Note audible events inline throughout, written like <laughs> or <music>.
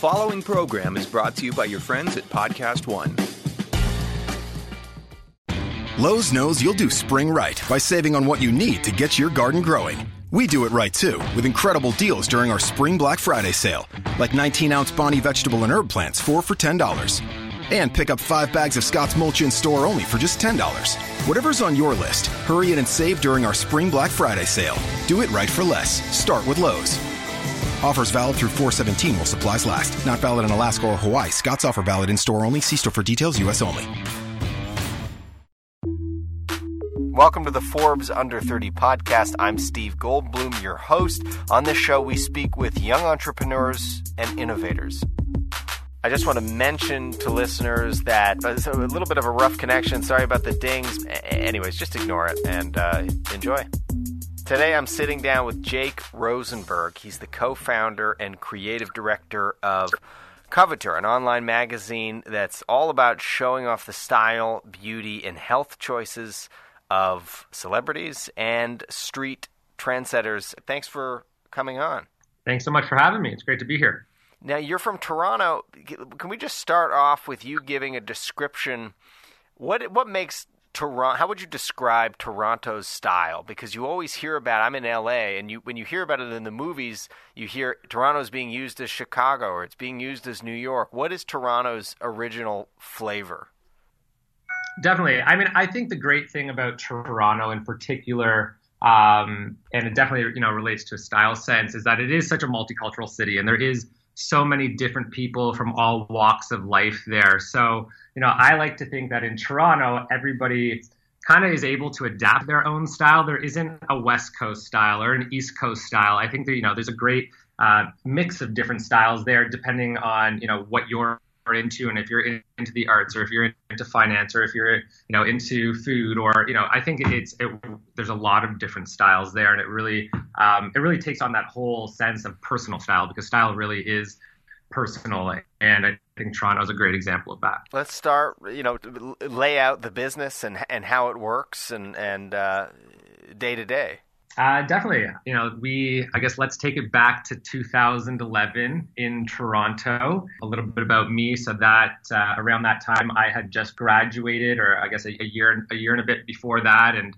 following program is brought to you by your friends at Podcast One. Lowe's knows you'll do spring right by saving on what you need to get your garden growing. We do it right too, with incredible deals during our Spring Black Friday sale, like 19 ounce Bonnie vegetable and herb plants, 4 for $10. And pick up 5 bags of Scott's Mulch in store only for just $10. Whatever's on your list, hurry in and save during our Spring Black Friday sale. Do it right for less. Start with Lowe's. Offers valid through 417 while supplies last. Not valid in Alaska or Hawaii. Scott's offer valid in store only. See store for details, U.S. only. Welcome to the Forbes Under 30 podcast. I'm Steve Goldbloom, your host. On this show, we speak with young entrepreneurs and innovators. I just want to mention to listeners that it's a little bit of a rough connection. Sorry about the dings. Anyways, just ignore it and uh, enjoy. Today, I'm sitting down with Jake Rosenberg. He's the co founder and creative director of Coveteur, an online magazine that's all about showing off the style, beauty, and health choices of celebrities and street trendsetters. Thanks for coming on. Thanks so much for having me. It's great to be here. Now, you're from Toronto. Can we just start off with you giving a description? What what makes Toronto? How would you describe Toronto's style? Because you always hear about. I'm in LA, and you when you hear about it in the movies, you hear Toronto's being used as Chicago or it's being used as New York. What is Toronto's original flavor? Definitely. I mean, I think the great thing about Toronto in particular, um, and it definitely you know relates to a style sense, is that it is such a multicultural city, and there is so many different people from all walks of life there. So you know, I like to think that in Toronto, everybody kind of is able to adapt their own style. There isn't a West Coast style or an East Coast style. I think that you know there's a great uh, mix of different styles there, depending on you know what your into and if you're into the arts or if you're into finance or if you're you know into food or you know i think it's it, there's a lot of different styles there and it really um, it really takes on that whole sense of personal style because style really is personal and i think toronto is a great example of that. Let's start you know lay out the business and and how it works and and uh, day to day uh, definitely. You know, we, I guess let's take it back to 2011 in Toronto. A little bit about me. So that uh, around that time, I had just graduated, or I guess a, a year, a year and a bit before that. And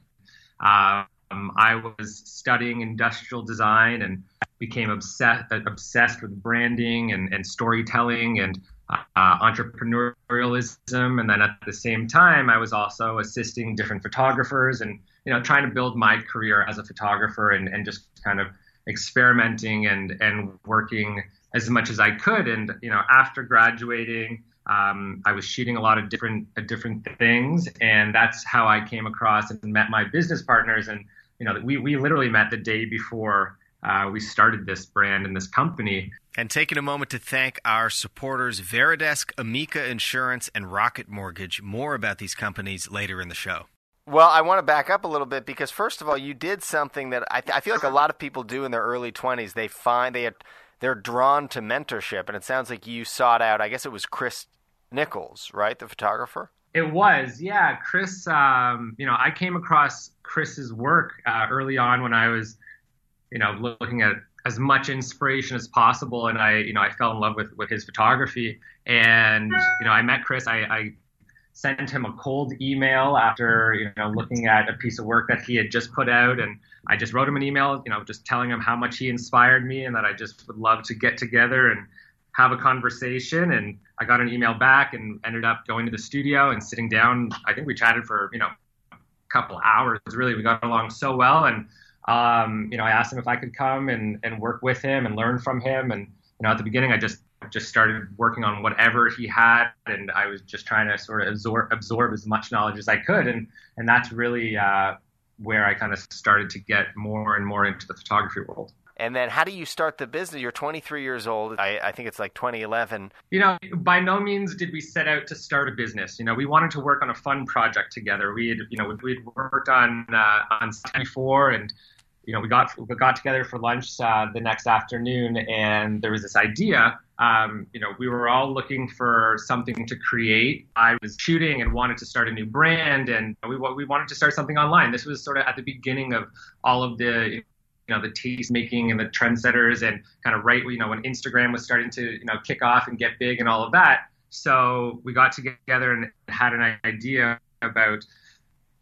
um, I was studying industrial design and became obsessed, obsessed with branding and, and storytelling and uh, entrepreneurialism. And then at the same time, I was also assisting different photographers and you know, trying to build my career as a photographer and, and just kind of experimenting and, and working as much as I could. And, you know, after graduating, um, I was shooting a lot of different uh, different things, and that's how I came across and met my business partners. And you know, we we literally met the day before uh, we started this brand and this company. And taking a moment to thank our supporters, Varidesk, Amica Insurance, and Rocket Mortgage. More about these companies later in the show. Well, I want to back up a little bit because first of all, you did something that I, th- I feel like a lot of people do in their early twenties. They find they had, they're drawn to mentorship, and it sounds like you sought out. I guess it was Chris Nicholls, right, the photographer. It was, yeah, Chris. Um, you know, I came across Chris's work uh, early on when I was, you know, looking at as much inspiration as possible, and I, you know, I fell in love with with his photography. And you know, I met Chris. I, I sent him a cold email after you know looking at a piece of work that he had just put out. And I just wrote him an email you know just telling him how much he inspired me and that I just would love to get together and have a conversation. And I got an email back and ended up going to the studio and sitting down. I think we chatted for you know a couple hours really. We got along so well. And um, you know I asked him if I could come and and work with him and learn from him. And you know at the beginning I just just started working on whatever he had, and I was just trying to sort of absorb absorb as much knowledge as I could, and and that's really uh, where I kind of started to get more and more into the photography world. And then, how do you start the business? You're 23 years old. I, I, think it's like 2011. You know, by no means did we set out to start a business. You know, we wanted to work on a fun project together. We had, you know, we'd worked on uh, on before, and you know, we got we got together for lunch uh, the next afternoon, and there was this idea um, you know, we were all looking for something to create. I was shooting and wanted to start a new brand, and we we wanted to start something online. This was sort of at the beginning of all of the you know the taste making and the trendsetters and kind of right you know when Instagram was starting to you know kick off and get big and all of that. So we got together and had an idea about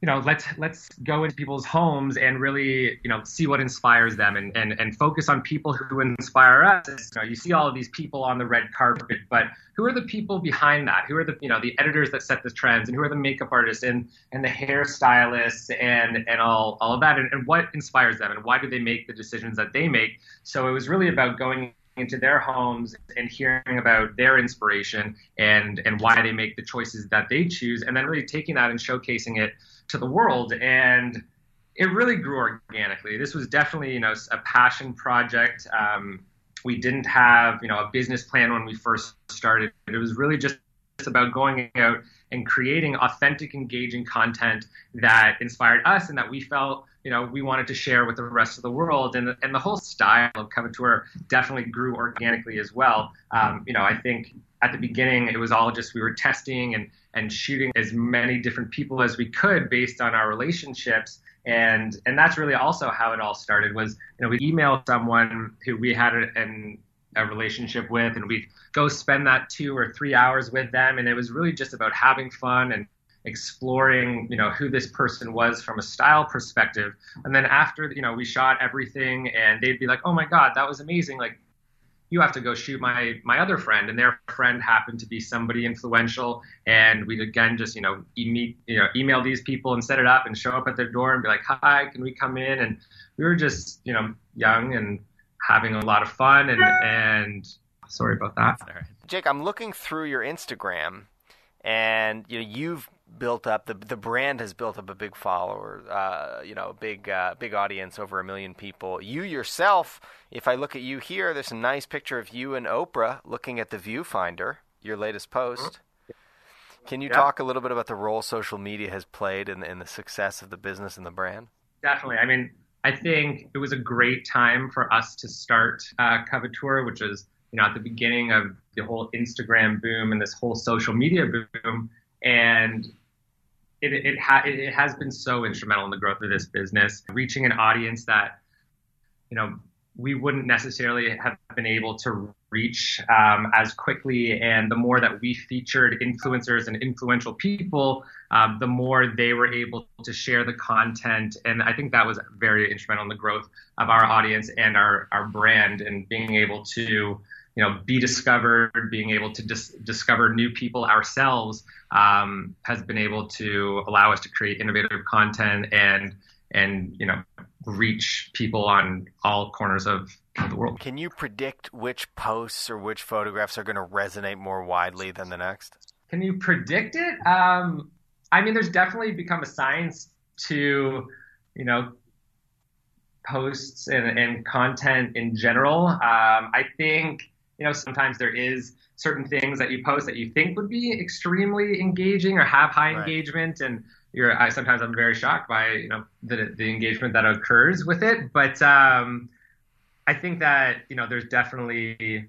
you know let's let's go into people's homes and really you know see what inspires them and and, and focus on people who inspire us. You, know, you see all of these people on the red carpet but who are the people behind that? Who are the you know the editors that set the trends and who are the makeup artists and and the hairstylists and and all all of that? And, and what inspires them and why do they make the decisions that they make? So it was really about going into their homes and hearing about their inspiration and and why they make the choices that they choose and then really taking that and showcasing it to the world and it really grew organically. This was definitely you know a passion project. Um, we didn't have you know a business plan when we first started. It was really just about going out and creating authentic engaging content that inspired us and that we felt you know we wanted to share with the rest of the world. And, and the whole style of coveteur definitely grew organically as well. Um, you know i think at the beginning it was all just we were testing and and shooting as many different people as we could based on our relationships. And and that's really also how it all started was you know we emailed someone who we had a, an, a relationship with and we'd go spend that two or three hours with them. And it was really just about having fun and exploring you know who this person was from a style perspective. And then after you know we shot everything and they'd be like oh my god that was amazing. Like you have to go shoot my my other friend. And their friend happened to be somebody influential. And we'd again just you know e- you know email these people and set it up and show up at their door and be like hi can we come in? And we were just you know young and having a lot of fun and and sorry about that. Jake i'm looking through your instagram and you know you've built up the the brand has built up a big follower, uh, you know, big uh, big audience, over a million people. You yourself, if I look at you here, there's a nice picture of you and Oprah looking at the viewfinder, your latest post. Can you yeah. talk a little bit about the role social media has played in, in the success of the business and the brand? Definitely. I mean, I think it was a great time for us to start uh, Coveteur, which is you know at the beginning of the whole Instagram boom and this whole social media boom. And it it, ha- it has been so instrumental in the growth of this business, reaching an audience that you know we wouldn't necessarily have been able to reach um, as quickly. And the more that we featured influencers and influential people, um, the more they were able to share the content. And I think that was very instrumental in the growth of our audience and our, our brand and being able to you know, be discovered, being able to dis- discover new people ourselves um, has been able to allow us to create innovative content and and you know reach people on all corners of, the world. Can you predict which posts or which photographs are going to resonate more widely than the next? Can you predict it? Um, I mean, there's definitely become a science to you know posts and, and content in general. Um, I think you know, sometimes there is certain things that you post that you think would be extremely engaging or have high right. engagement, and you're I, sometimes I'm very shocked by you know the the engagement that occurs with it. But um, I think that you know there's definitely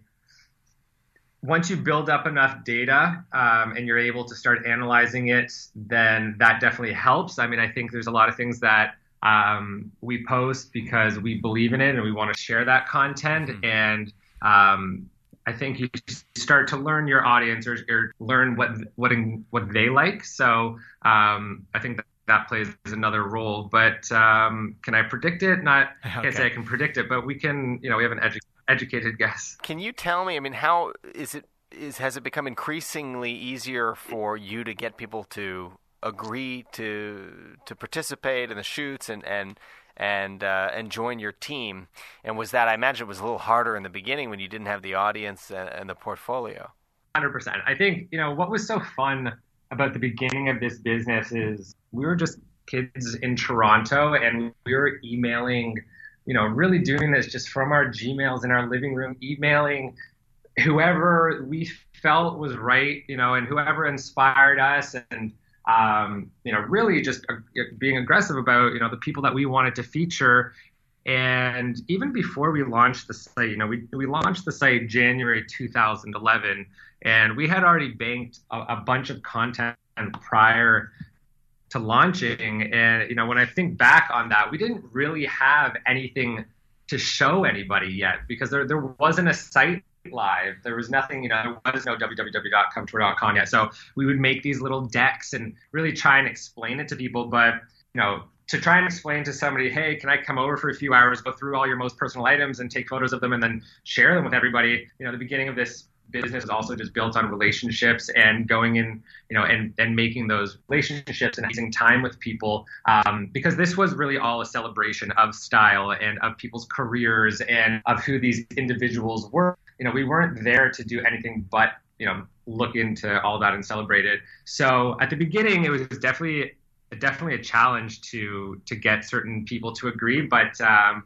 once you build up enough data um, and you're able to start analyzing it, then that definitely helps. I mean, I think there's a lot of things that um, we post because we believe in it and we want to share that content. Mm-hmm. And um, I think you start to learn your audience or, or learn what what what they like. So um, I think that that plays another role. But um, can I predict it? Not <laughs> okay. can't say I can predict it, but we can. You know, we have an edu- educated guess. Can you tell me? I mean, how is it? Is has it become increasingly easier for you to get people to agree to to participate in the shoots and and and uh, and join your team. And was that I imagine it was a little harder in the beginning when you didn't have the audience and, and the portfolio. Hundred percent. I think you know what was so fun about the beginning of this business is we were just kids in Toronto and we were emailing, you know, really doing this just from our Gmails in our living room, emailing whoever we felt was right, you know, and whoever inspired us and um, you know, really just being aggressive about, you know, the people that we wanted to feature. And even before we launched the site, you know, we, we launched the site January 2011, and we had already banked a, a bunch of content prior to launching. And, you know, when I think back on that, we didn't really have anything to show anybody yet because there there wasn't a site live. There was nothing, you know, there was no www.coveteur.com yet. So we would make these little decks and really try and explain it to people. But, you know, to try and explain to somebody, hey, can I come over for a few hours, go through all your most personal items and take photos of them and then share them with everybody? You know, the beginning of this business is also just built on relationships and going in, you know, and, and making those relationships and having time with people. Um, because this was really all a celebration of style and of people's careers and of who these individuals were. You know, we weren't there to do anything but, you know, look into all that and celebrate it. So at the beginning, it was definitely definitely a challenge to to get certain people to agree, but um,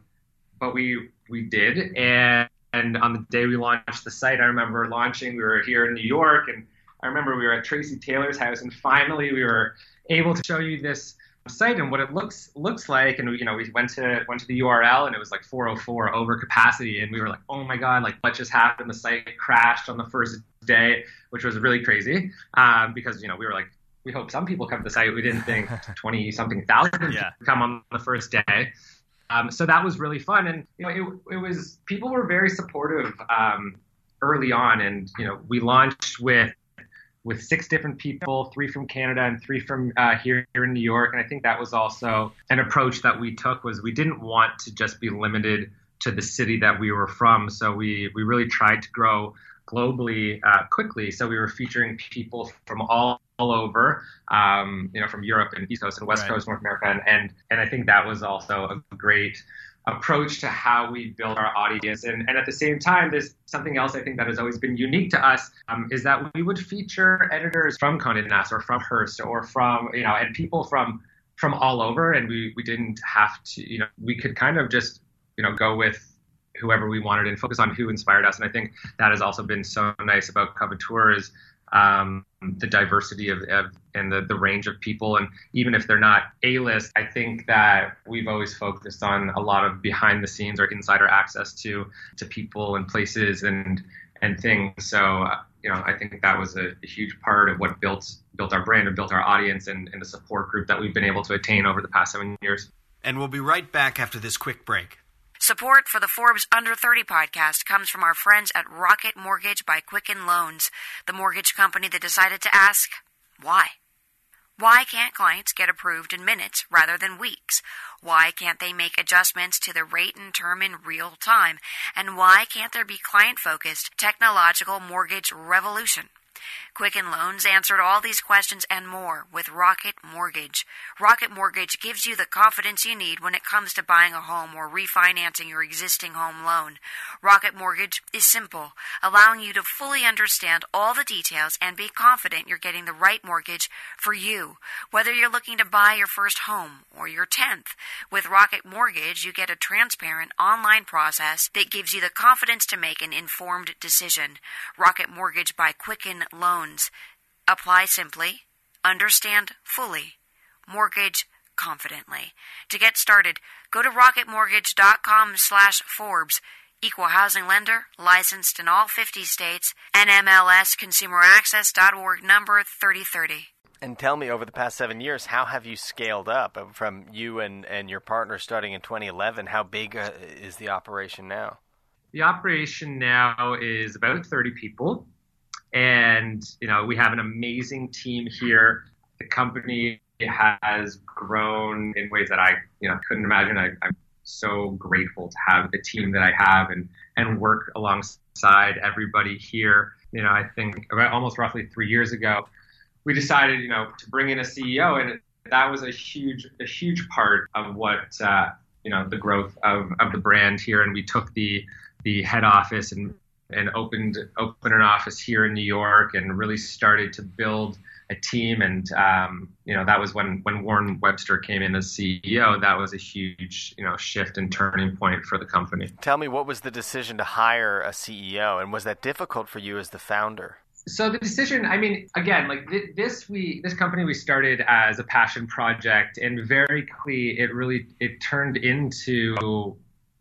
but we we did, and and on the day we launched the site, I remember launching. We were here in New York, and I remember we were at Tracy Taylor's house, and finally we were able to show you this site and what it looks looks like. And we, you know, we went to went to the URL, and it was like 404 over capacity, and we were like, oh my god, like what just happened? The site crashed on the first day, which was really crazy um, because you know we were like we hope some people come to the site. We didn't think <laughs> 20 something thousand yeah. come on the first day. Um, so that was really fun, and you know, it, it was people were very supportive um, early on, and you know, we launched with with six different people, three from Canada and three from uh, here, here in New York, and I think that was also an approach that we took was we didn't want to just be limited to the city that we were from, so we we really tried to grow globally uh, quickly. So we were featuring people from all, all over, um, you know, from Europe and East Coast and West right. Coast, North America, and, and and I think that was also a great approach to how we build our audience. And, and at the same time, there's something else I think that has always been unique to us um, is that we would feature editors from Condé Nast or from Hearst or from, you know, and people from from all over. And we, we didn't have to, you know, we could kind of just, you know, go with whoever we wanted and focus on who inspired us. And I think that has also been so nice about Coveteur is um, the diversity of, of, and the, the range of people. And even if they're not A-list, I think that we've always focused on a lot of behind the scenes or insider access to to people and places and and things. So uh, you know, I think that was a, a, huge part of what built built our brand and built our audience and, and the support group that we've been able to attain over the past seven years. And we'll be right back after this quick break. Support for the Forbes Under 30 podcast comes from our friends at Rocket Mortgage by Quicken Loans, the mortgage company that decided to ask, why? Why can't clients get approved in minutes rather than weeks? Why can't they make adjustments to the rate and term in real time? And why can't there be client focused technological mortgage revolution? Quicken Loans answered all these questions and more with Rocket Mortgage. Rocket Mortgage gives you the confidence you need when it comes to buying a home or refinancing your existing home loan. Rocket Mortgage is simple, allowing you to fully understand all the details and be confident you're getting the right mortgage for you, whether you're looking to buy your first home or your 10th. With Rocket Mortgage, you get a transparent online process that gives you the confidence to make an informed decision. Rocket Mortgage by Quicken Loans. Apply simply, understand fully, mortgage confidently. To get started, go to rocketmortgage.com slash Forbes. Equal housing lender, licensed in all 50 states, NMLS consumeraccess.org number 3030. And tell me, over the past seven years, how have you scaled up from you and, and your partner starting in 2011? How big uh, is the operation now? The operation now is about 30 people. And, you know, we have an amazing team here. The company has grown in ways that I, you know, couldn't imagine. I, I'm so grateful to have the team that I have and, and work alongside everybody here. You know, I think about almost roughly three years ago, we decided, you know, to bring in a CEO, and that was a huge, a huge part of what, uh, you know, the growth of, of the brand here. And we took the the head office and and opened opened an office here in New York and really started to build a team. And um, you know that was when when Warren Webster came in as CEO. That was a huge you know shift and turning point for the company. Tell me, what was the decision to hire a CEO, and was that difficult for you as the founder? So the decision, I mean, again, like th- this, we this company we started as a passion project, and very quickly it really it turned into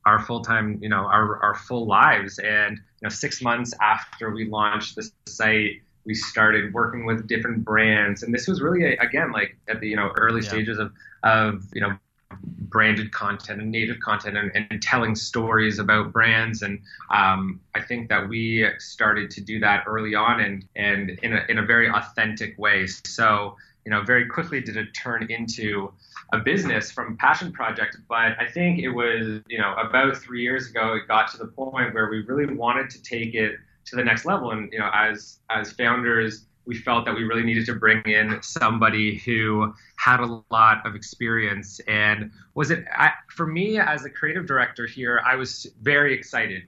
our full time, you know, our, our full lives. And, you know, six months after we launched the site, we started working with different brands. And this was really, again, like at the, you know, early yeah. stages of, of, you know, branded content and native content and, and telling stories about brands. And um, I think that we started to do that early on and, and in, a, in a very authentic way. So, you know, very quickly did it turn into a business from passion project. But I think it was, you know, about three years ago, it got to the point where we really wanted to take it to the next level. And, you know, as, as founders, we felt that we really needed to bring in somebody who had a lot of experience. And was it I, for me as a creative director here? I was very excited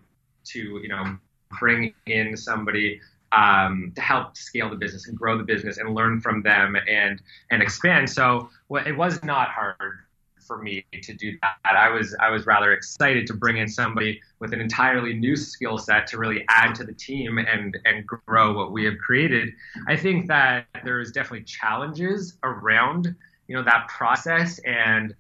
to you know bring in somebody um, to help scale the business and grow the business and learn from them and and expand. So well, it was not hard for me to do that. I was I was rather excited to bring in somebody with an entirely new skill set to really add to the team and and grow what we have created. I think that there's definitely challenges around you know that process and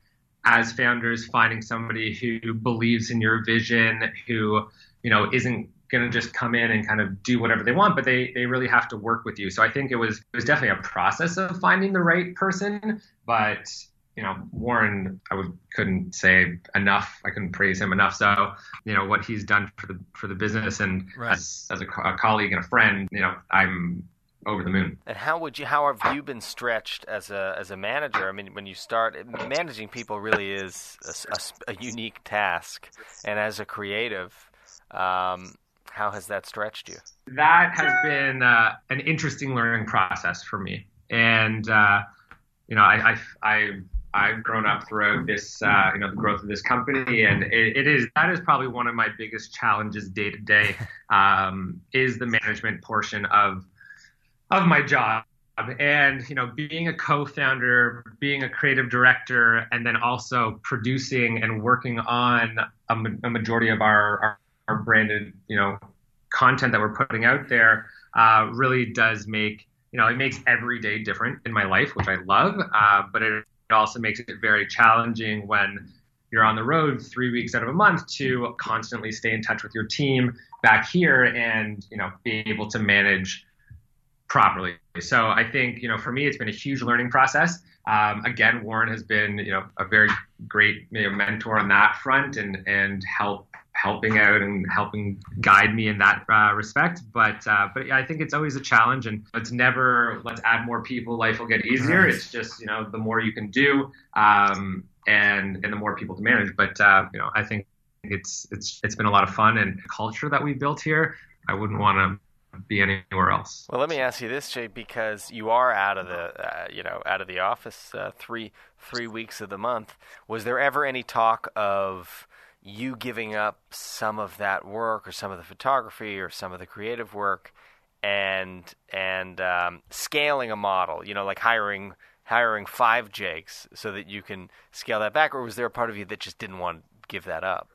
as founders finding somebody who believes in your vision who you know isn't going to just come in and kind of do whatever they want, but they they really have to work with you. So I think it was it was definitely a process of finding the right person, but you know, Warren, I would, couldn't say enough. I couldn't praise him enough. So, you know, what he's done for the for the business and right. as as a, a, colleague and a friend, you know, I'm over the moon. And how would you? How have you been stretched as a as a manager? I mean, when you start managing people, really is a, a, a unique task. And as a creative, um, how has that stretched you? That has been uh, an interesting learning process for me, and uh, you know, I, I, I I've grown up throughout this, uh, you know, the growth of this company, and it, it is that is probably one of my biggest challenges day to day, <laughs> um, is the management portion of of my job. And you know, being a co-founder, being a creative director, and then also producing and working on a, a majority of our, our, our branded, you know, content that we're putting out there, uh, really does make you know, it makes every day different in my life, which I love. Uh, but it also makes it very challenging when you're on the road three weeks out of a month to constantly stay in touch with your team back here and you know be able to manage properly. So I think you know for me it's been a huge learning process. Um, again, Warren has been you know a very great you know, mentor on that front and and help helping out and helping guide me in that uh, respect. But uh, but I think it's always a challenge, and it's never let's add more people, life will get easier. It's just you know the more you can do, um, and and the more people to manage. But uh, you know I think it's it's it's been a lot of fun and culture that we built here. I wouldn't want to be anywhere else. Well, let me ask you this, Jay, because you are out of the uh, you know out of the office uh, three three weeks of the month. Was there ever any talk of you giving up some of that work or some of the photography or some of the creative work and and um, scaling a model you know like hiring hiring five jakes so that you can scale that back or was there a part of you that just didn't want to give that up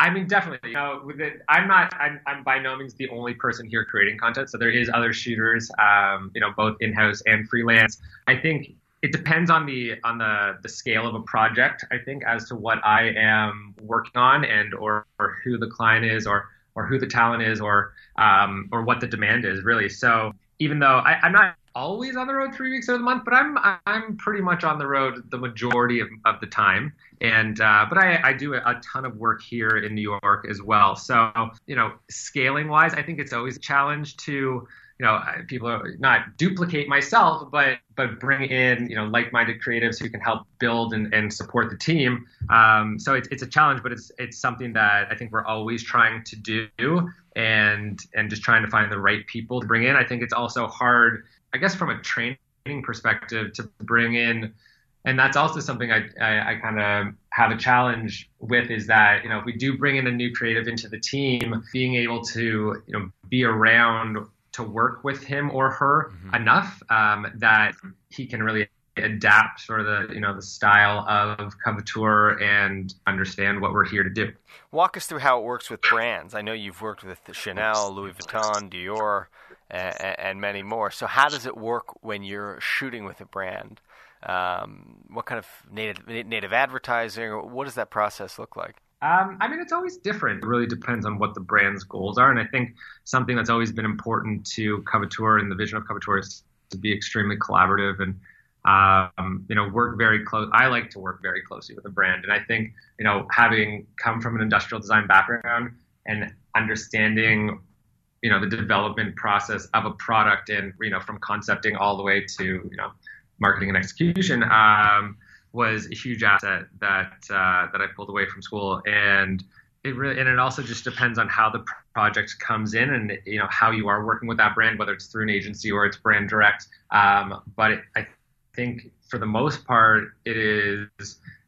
I mean, definitely. You know, it, I'm not. I'm, I'm by no means the only person here creating content. So there is other shooters, um, you know, both in-house and freelance. I think it depends on the on the the scale of a project i think as to what i am working on and or, or who the client is or or who the talent is or um, or what the demand is really. So even though I, i'm not always on the road three weeks out of the month but i'm i'm pretty much on the road the majority of, of the time. And uh, but I, I do a ton of work here in new york as well. So you know scaling wise i think it's always a challenge to you know people are not duplicate myself but but bring in you know like-minded creatives who can help build and, and support the team. Um, so it's, it's a challenge but it's it's something that i think we're always trying to do and and just trying to find the right people to bring in. I think it's also hard i guess from a training perspective to bring in and that's also something I, I, I kind of have a challenge with is that you know if we do bring in a new creative into the team, being able to you know be around to work with him or her mm-hmm. enough um, that he can really adapt sort of the you know the style of Coveteur and understand what we're here to do. Walk us through how it works with brands. I know you've worked with Chanel, Louis Vuitton, Dior, and, and many more. So how does it work when you're shooting with a brand? Um, what kind of native native advertising? What does that process look like? Um, I mean, it's always different. It really depends on what the brand's goals are. And I think something that's always been important to Coveteur and the vision of Coveteur is to be extremely collaborative and um, you know, work very close. I like to work very closely with a brand, and I think you know, having come from an industrial design background and understanding you know the development process of a product and you know from concepting all the way to you know marketing and execution um, was a huge asset that uh, that I pulled away from school. And it really and it also just depends on how the project comes in and you know how you are working with that brand whether it's through an agency or it's brand direct. Um, but it, I think for the most part it is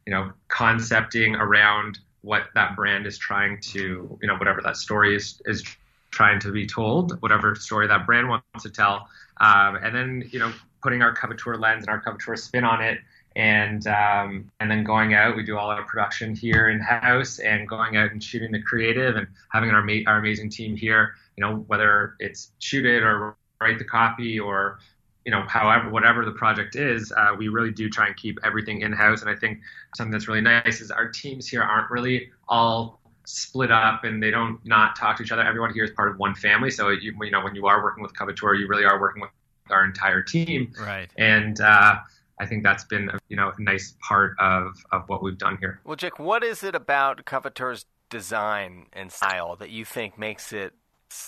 you know concepting around what that brand is trying to you know whatever that story is is trying to be told, whatever story that brand wants to tell, um, and then you know putting our coveteur lens and our coveteur spin on it, and um, and then going out. We do all our production here in house, and going out and shooting the creative, and having our our amazing team here. You know whether it's shoot it or write the copy or you know, however, whatever the project is, uh, we really do try and keep everything in house. And I think something that's really nice is our teams here aren't really all split up and they don't not talk to each other. Everyone here is part of one family. So you, you know when you are working with Coveteur, you really are working with our entire team. Right. And uh, I think that's been a, you know a nice part of of what we've done here. Well, Jake, what is it about Coveteur's design and style that you think makes it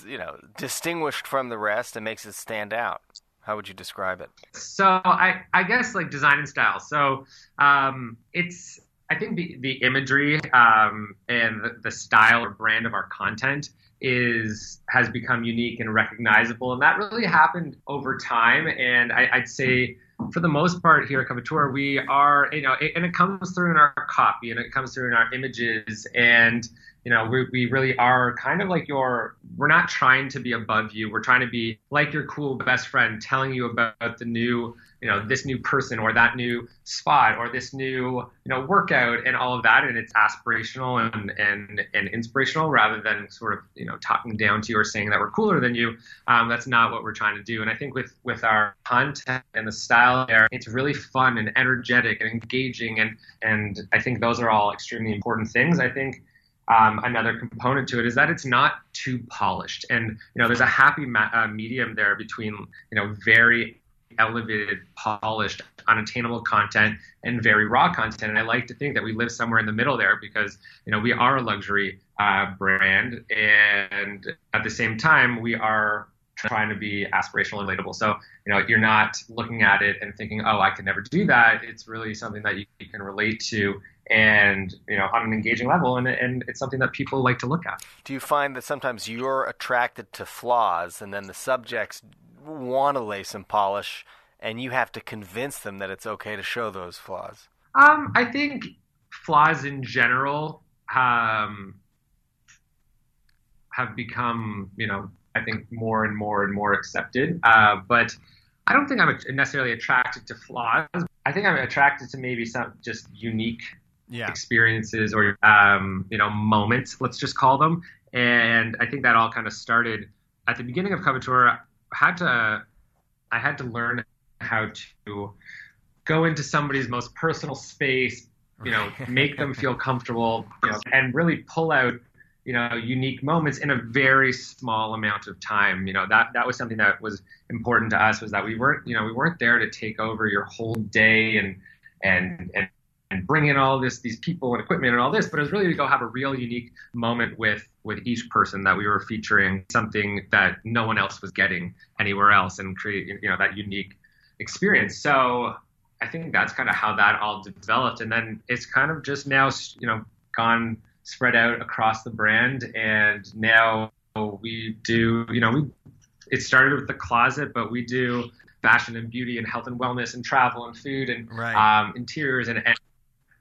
you know distinguished from the rest and makes it stand out? How would you describe it? So I, I guess like design and style. So um, it's I think the, the imagery um, and the, the, style or brand of our content is has become unique and recognizable, and that really happened over time. And I, would say, for the most part, here at Coveteur, we are, you know, it, and it comes through in our copy and it comes through in our images, and you know, we, we really are kind of like your. We're not trying to be above you. We're trying to be like your cool best friend, telling you about the new you know this new person or that new spot or this new you know workout and all of that and it's aspirational and and, and inspirational rather than sort of you know talking down to you or saying that we're cooler than you um, that's not what we're trying to do and i think with with our content and the style there it's really fun and energetic and engaging and and i think those are all extremely important things i think um, another component to it is that it's not too polished and you know there's a happy ma- uh, medium there between you know very elevated, polished, unattainable content and very raw content. And I like to think that we live somewhere in the middle there because you know we are a luxury uh, brand, and at the same time we are trying to be aspirational and relatable. So you know you're not looking at it and thinking, oh, I can never do that. It's really something that you, you can relate to and you know on an engaging level and, and it's something that people like to look at do you find that sometimes you're attracted to flaws and then the subjects want to lay some polish, and you have to convince them that it's okay to show those flaws? Um, I think flaws in general um, have become, you know, I think more and more and more accepted. Uh, but I don't think I'm necessarily attracted to flaws. I think I'm attracted to maybe some just unique yeah. experiences or um, you know moments, let's just call them. And I think that all kind of started at the beginning of Coveteur had to I had to learn how to go into somebody's most personal space, you know, <laughs> make them feel comfortable, you know, and really pull out, you know, unique moments in a very small amount of time. You know, that that was something that was important to us was that we weren't, you know, we weren't there to take over your whole day and and and and bring in all this these people and equipment and all this, but it was really to go have a real unique moment with with each person that we were featuring something that no one else was getting anywhere else and create you know that unique experience. So I think that's kind of how that all developed, and then it's kind of just now you know gone spread out across the brand, and now we do you know we it started with the closet, but we do fashion and beauty and health and wellness and travel and food and right. um, interiors and, and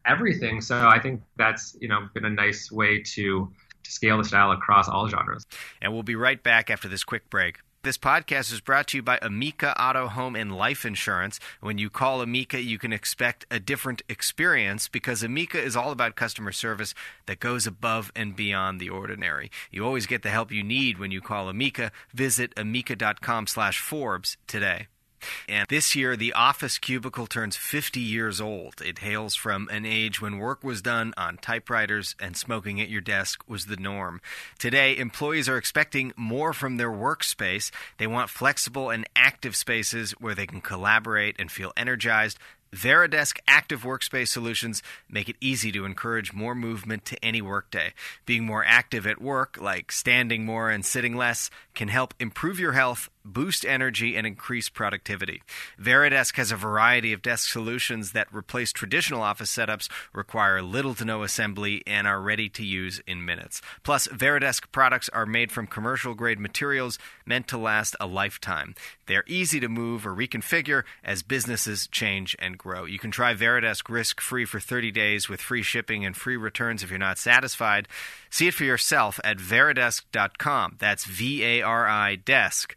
everything. So I think that's you know been a nice way to to scale the style across all genres. And we'll be right back after this quick break. This podcast is brought to you by Amica Auto Home and Life Insurance. When you call Amica, you can expect a different experience because Amica is all about customer service that goes above and beyond the ordinary. You always get the help you need when you call Amica. Visit amica.com/forbes today. And this year, the office cubicle turns 50 years old. It hails from an age when work was done on typewriters and smoking at your desk was the norm. Today, employees are expecting more from their workspace. They want flexible and active spaces where they can collaborate and feel energized Varidesk active workspace solutions make it easy to encourage more movement to any workday. Being more active at work, like standing more and sitting less, can help improve your health boost energy, and increase productivity. Varidesk has a variety of desk solutions that replace traditional office setups, require little to no assembly, and are ready to use in minutes. Plus, Varidesk products are made from commercial grade materials meant to last a lifetime. They're easy to move or reconfigure as businesses change and grow. You can try Varidesk risk free for 30 days with free shipping and free returns if you're not satisfied. See it for yourself at varidesk.com. That's V A R I desk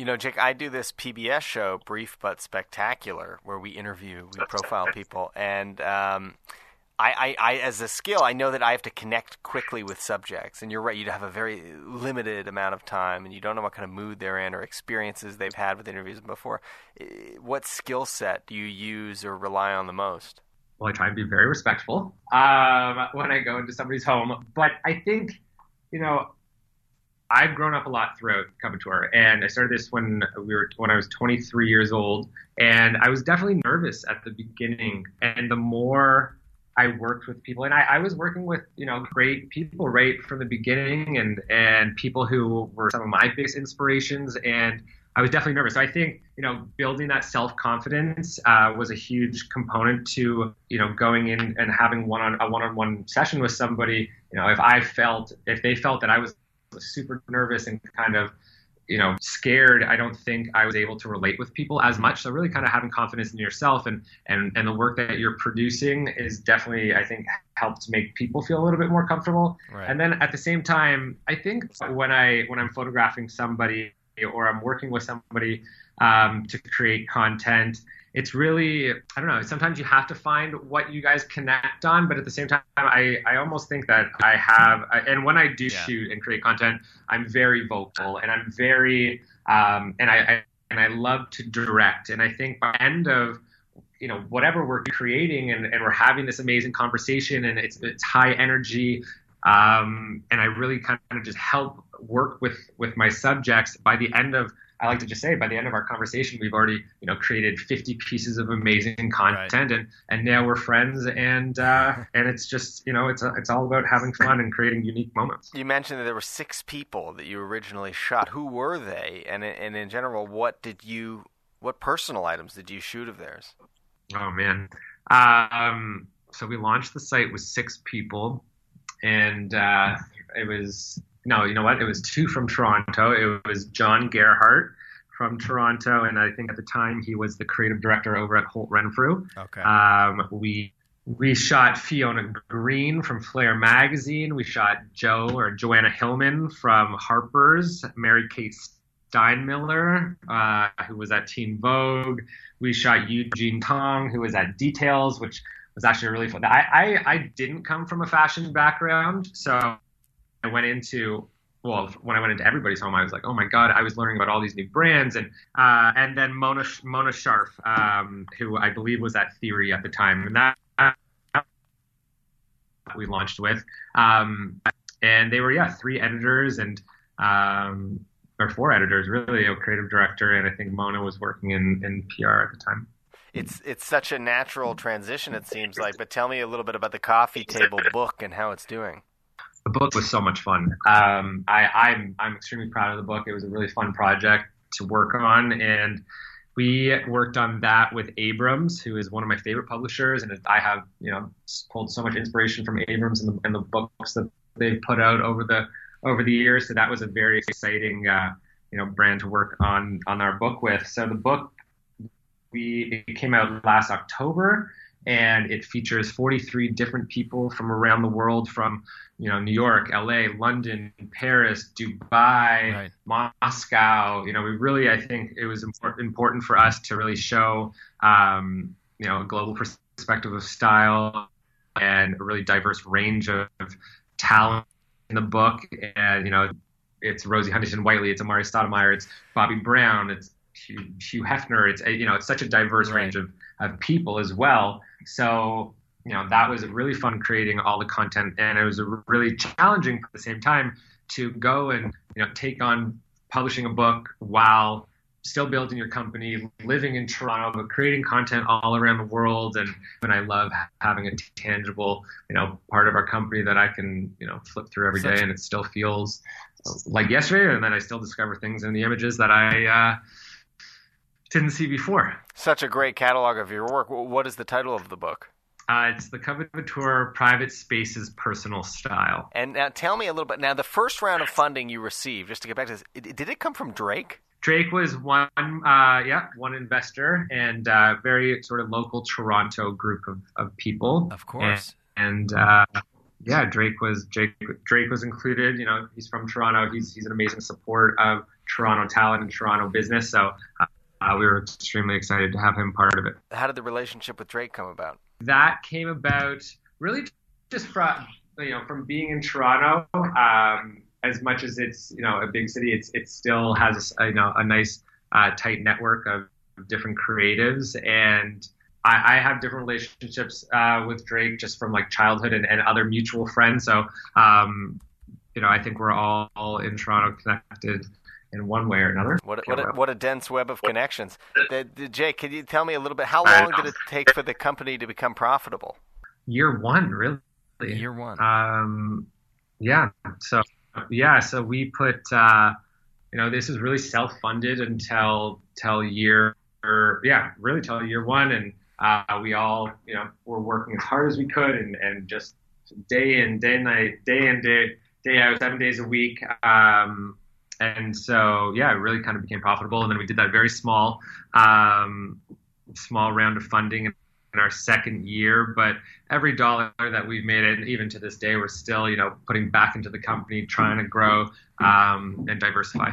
You know, Jake, I do this PBS show, Brief but Spectacular, where we interview, we profile people, and um, I, I, I, as a skill, I know that I have to connect quickly with subjects. And you're right, you have a very limited amount of time, and you don't know what kind of mood they're in or experiences they've had with interviews before. What skill set do you use or rely on the most? Well, I try and be very respectful um, when I go into somebody's home, but I think, you know, I've grown up a lot throughout Coveteur, and I started this when we were when I was 23 years old, and I was definitely nervous at the beginning. And the more I worked with people, and I, I, was working with you know great people right from the beginning, and and people who were some of my biggest inspirations, and I was definitely nervous. So I think you know building that self confidence uh, was a huge component to you know going in and having one on a one on one session with somebody. You know, if I felt if they felt that I was super nervous and kind of you know scared i don't think i was able to relate with people as much so really kind of having confidence in yourself and and and the work that you're producing is definitely i think helped make people feel a little bit more comfortable right. and then at the same time i think when i when i'm photographing somebody or i'm working with somebody um, to create content it's really I don't know. Sometimes you have to find what you guys connect on, but at the same time, I I almost think that I have. And when I do yeah. shoot and create content, I'm very vocal and I'm very um, and I, I and I love to direct. And I think by the end of you know whatever we're creating and, and we're having this amazing conversation and it's it's high energy um, and I really kind of just help work with with my subjects by the end of I like to just say by the end of our conversation, we've already you know created 50 pieces of amazing content, right. and and now we're friends, and uh, <laughs> and it's just you know it's a, it's all about having fun and creating unique moments. You mentioned that there were six people that you originally shot. Who were they, and and in general, what did you what personal items did you shoot of theirs? Oh man, um, so we launched the site with six people, and uh, it was no, you know what? It was two from Toronto. It was John Gerhardt from Toronto, and I think at the time he was the creative director over at Holt Renfrew. Okay. Um, we we shot Fiona Green from Flare Magazine. We shot Joe or Joanna Hillman from Harper's. Mary Kate Steinmiller, uh, who was at Teen Vogue. We shot Eugene Tong, who was at Details, which was actually really fun. I, I, I didn't come from a fashion background, so I went into well, when I went into everybody's home, I was like, oh my god, I was learning about all these new brands, and uh, and then Mona Mona Sharf, um, who I believe was at Theory at the time, and that we launched with, um, and they were yeah three editors and um, or four editors really, a creative director, and I think Mona was working in in PR at the time. It's it's such a natural transition, it seems like. But tell me a little bit about the coffee table book and how it's doing the book was so much fun. Um, I, I'm I'm extremely proud of the book. It was a really fun project to work on, and we worked on that with Abrams, who is one of my favorite publishers, and I have you know pulled so much inspiration from Abrams and the, and the books that they've put out over the over the years. So that was a very exciting uh, you know brand to work on on our book with. So the book we it came out last October and it features 43 different people from around the world from you know New York, LA, London, Paris, Dubai, right. Moscow. You know, we really I think it was important for us to really show um, you know a global perspective of style and a really diverse range of talent in the book. And you know, it's Rosie Huntington Whiteley, it's Amar'e Stoudemire, it's Bobbi Brown, it's Hugh, Hugh Hefner. It's you know, it's such a diverse right. range of of people as well. So you know that was really fun creating all the content, and it was really challenging at the same time to go and you know take on publishing a book while still building your company, living in Toronto, but creating content all around the world. And, and I love having a tangible, you know, part of our company that I can, you know, flip through every day and it still feels like yesterday. And then I still discover things in the images that I uh, didn't see before. Such a great catalog of your work. What is the title of the book? Uh, it's the Coveteur Private Spaces Personal Style. And now tell me a little bit. Now, the first round of funding you received, just to get back to this, did it come from Drake? Drake was one, uh, yeah, one investor and uh, very sort of local Toronto group of, of people. Of course. And, and uh, yeah, Drake was Drake, Drake was included. You know, he's from Toronto. He's he's an amazing support of Toronto talent and Toronto business. So uh, we were extremely excited to have him part of it. How did the relationship with Drake come about? That came about really just from you know from being in Toronto. Um, as much as it's you know a big city, it's it still has a, you know a nice uh, tight network of different creatives, and I, I have different relationships uh, with Drake just from like childhood and, and other mutual friends. So um, you know I think we're all, all in Toronto connected in one way or another. What a, what a, what a dense web of connections. The, the, Jake, can you tell me a little bit? How long did it take for the company to become profitable? Year one, really. Year one. Um, yeah. So yeah, so we put, uh, you know, this is really self-funded until till year, or, yeah, really till year one, and uh, we all, you know, were working as hard as we could, and and just day in, day night, day in, day day out, seven days a week. Um, and so yeah, it really kind of became profitable. And then we did that very small, um, small round of funding in our second year, but every dollar that we've made, and even to this day, we're still, you know, putting back into the company, trying to grow um, and diversify.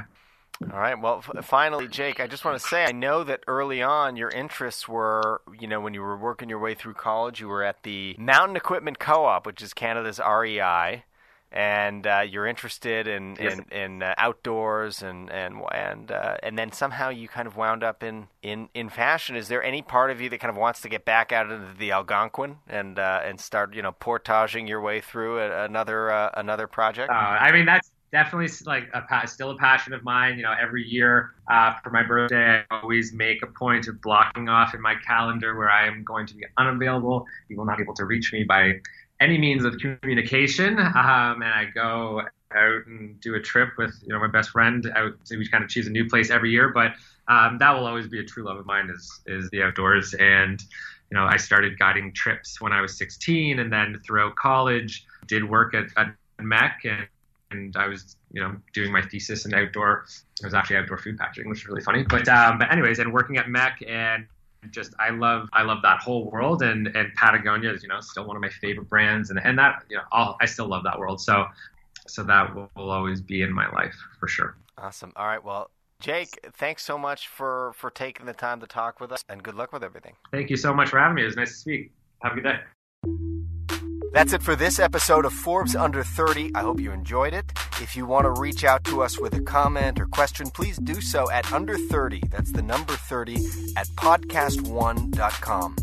All right. Well, f- finally, Jake, I just want to say I know that early on your interests were, you know, when you were working your way through college, you were at the Mountain Equipment Co op, which is Canada's REI and uh, you're interested in in, in uh, outdoors and and and uh, and then somehow you kind of wound up in, in, in fashion. Is there any part of you that kind of wants to get back out into the Algonquin and uh, and start you know portaging your way through a, another uh, another project? Uh, I mean that's definitely like a still a passion of mine. You know, every year for my birthday, I always make a point of blocking off in my calendar where I am going to be unavailable. You will not be able to reach me by any means of communication. Um, and I go out and do a trip with you know my best friend out. We kind of choose a new place every year, but um, that will always be a true love of mine is is the outdoors. And you know I started guiding trips when I was 16, and then throughout college did work at, at MEC and. And I was, you know, doing my thesis in outdoor. It was actually outdoor food packaging, which is really funny. But, um, but anyways, and working at MEC and just I love I love that whole world and and Patagonia is you know still one of my favorite brands and and that you know I'll, I still love that world so so that will, will always be in my life for sure. Awesome. All right. Well, Jake, thanks so much for for taking the time to talk with us and good luck with everything. Thank you so much for having me. It was nice to speak. Have a good day. That's it for this episode of Forbes Under 30. I hope you enjoyed it. If you want to reach out to us with a comment or question, please do so at under 30. That's the number 30 at podcast1.com.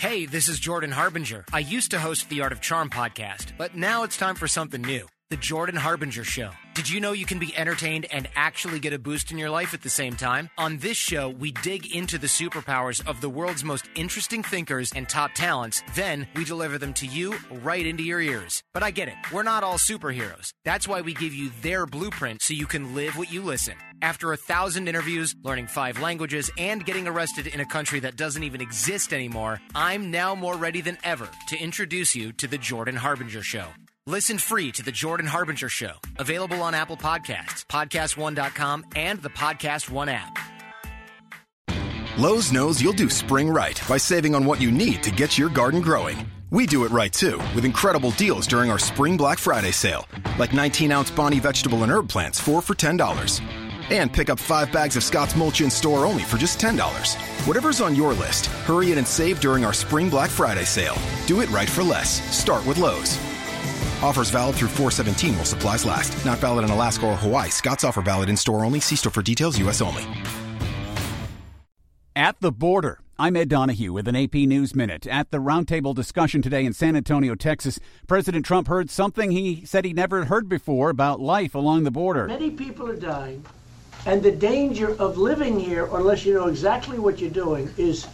Hey, this is Jordan Harbinger. I used to host the Art of Charm podcast, but now it's time for something new The Jordan Harbinger Show. Did you know you can be entertained and actually get a boost in your life at the same time? On this show, we dig into the superpowers of the world's most interesting thinkers and top talents. Then we deliver them to you right into your ears. But I get it. We're not all superheroes. That's why we give you their blueprint so you can live what you listen. After a thousand interviews, learning five languages, and getting arrested in a country that doesn't even exist anymore, I'm now more ready than ever to introduce you to The Jordan Harbinger Show. Listen free to The Jordan Harbinger Show, available on Apple Podcasts, PodcastOne.com, and the Podcast One app. Lowe's knows you'll do spring right by saving on what you need to get your garden growing. We do it right too, with incredible deals during our Spring Black Friday sale, like 19 ounce Bonnie vegetable and herb plants, 4 for $10. And pick up 5 bags of Scott's mulch in store only for just $10. Whatever's on your list, hurry in and save during our Spring Black Friday sale. Do it right for less. Start with Lowe's. Offers valid through 417 while supplies last. Not valid in Alaska or Hawaii. Scott's offer valid in store only. See store for details, U.S. only. At the border. I'm Ed Donahue with an AP News Minute. At the roundtable discussion today in San Antonio, Texas, President Trump heard something he said he never heard before about life along the border. Many people are dying, and the danger of living here, unless you know exactly what you're doing, is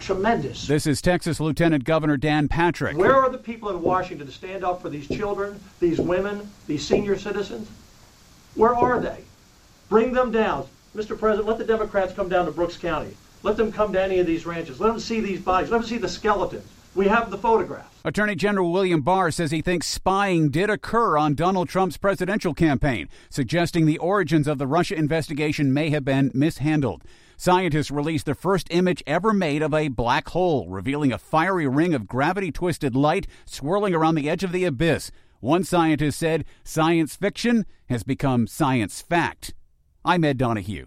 tremendous. This is Texas Lieutenant Governor Dan Patrick. Where are the people in Washington to stand up for these children, these women, these senior citizens? Where are they? Bring them down. Mr. President, let the Democrats come down to Brooks County. Let them come to any of these ranches. Let them see these bodies. Let them see the skeletons. We have the photographs. Attorney General William Barr says he thinks spying did occur on Donald Trump's presidential campaign, suggesting the origins of the Russia investigation may have been mishandled. Scientists released the first image ever made of a black hole, revealing a fiery ring of gravity twisted light swirling around the edge of the abyss. One scientist said science fiction has become science fact. I'm Ed Donahue.